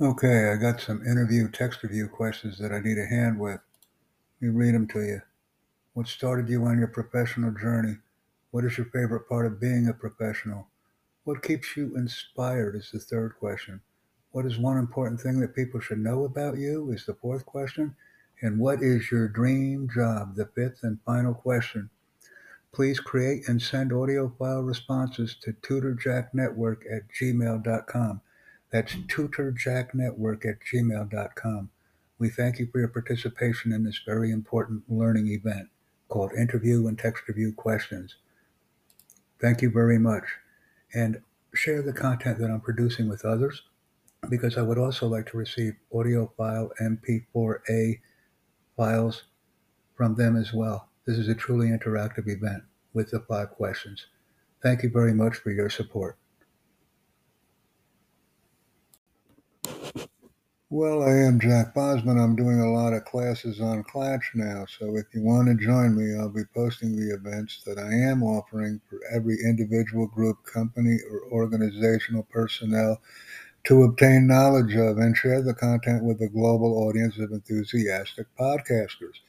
Okay, I got some interview texterview questions that I need a hand with. Let me read them to you. What started you on your professional journey? What is your favorite part of being a professional? What keeps you inspired is the third question. What is one important thing that people should know about you is the fourth question. And what is your dream job? The fifth and final question. Please create and send audio file responses to tutorjacknetwork at gmail.com. That's tutorjacknetwork at gmail.com. We thank you for your participation in this very important learning event called Interview and Texterview Questions. Thank you very much. And share the content that I'm producing with others because I would also like to receive audio file MP4A files from them as well. This is a truly interactive event with the five questions. Thank you very much for your support. Well, I am Jack Bosma. I'm doing a lot of classes on Clatch now, so if you want to join me, I'll be posting the events that I am offering for every individual group, company, or organizational personnel to obtain knowledge of and share the content with a global audience of enthusiastic podcasters.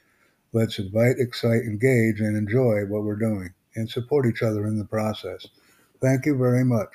Let's invite, excite, engage, and enjoy what we're doing and support each other in the process. Thank you very much.